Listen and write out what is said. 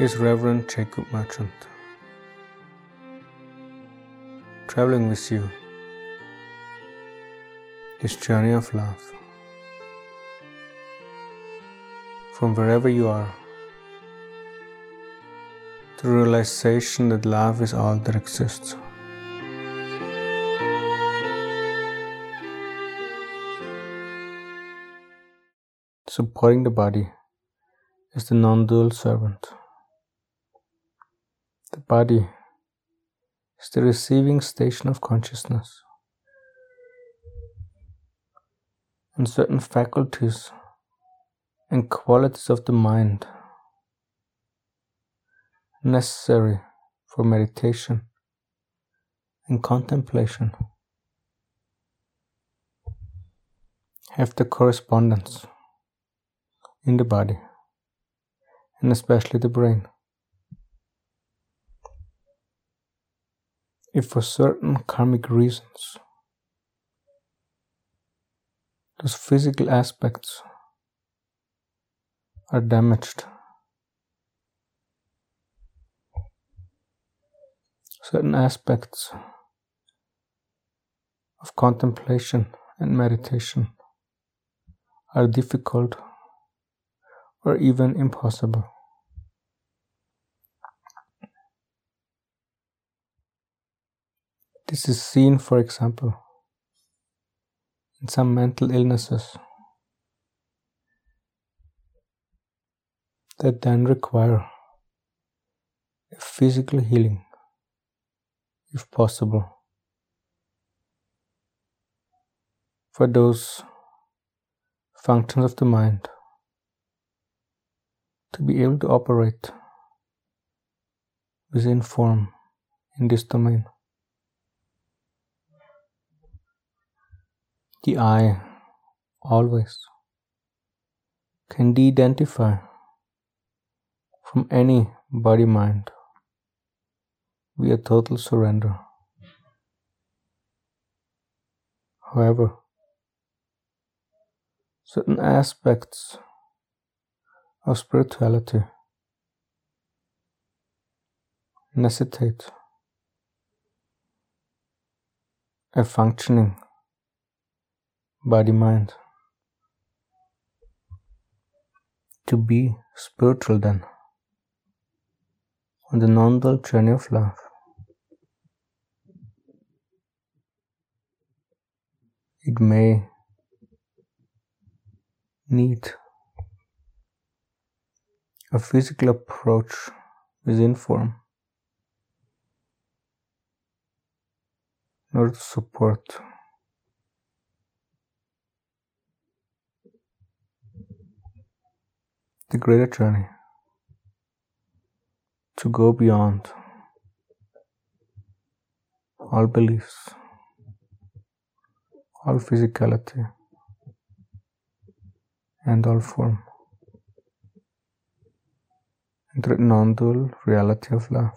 is Reverend Jacob Merchant. Traveling with you, this journey of love. From wherever you are, the realization that love is all that exists. Supporting the body is the non dual servant. The body is the receiving station of consciousness. And certain faculties and qualities of the mind necessary for meditation and contemplation have the correspondence in the body and especially the brain. If for certain karmic reasons those physical aspects are damaged, certain aspects of contemplation and meditation are difficult or even impossible. This is seen, for example, in some mental illnesses that then require a physical healing, if possible, for those functions of the mind to be able to operate within form in this domain. The I always can de identify from any body mind via total surrender. However, certain aspects of spirituality necessitate a functioning body mind. To be spiritual, then, on the non dual journey of love, it may need a physical approach within form in order to support the greater journey to go beyond all beliefs, all physicality, and all form into the non dual reality of love.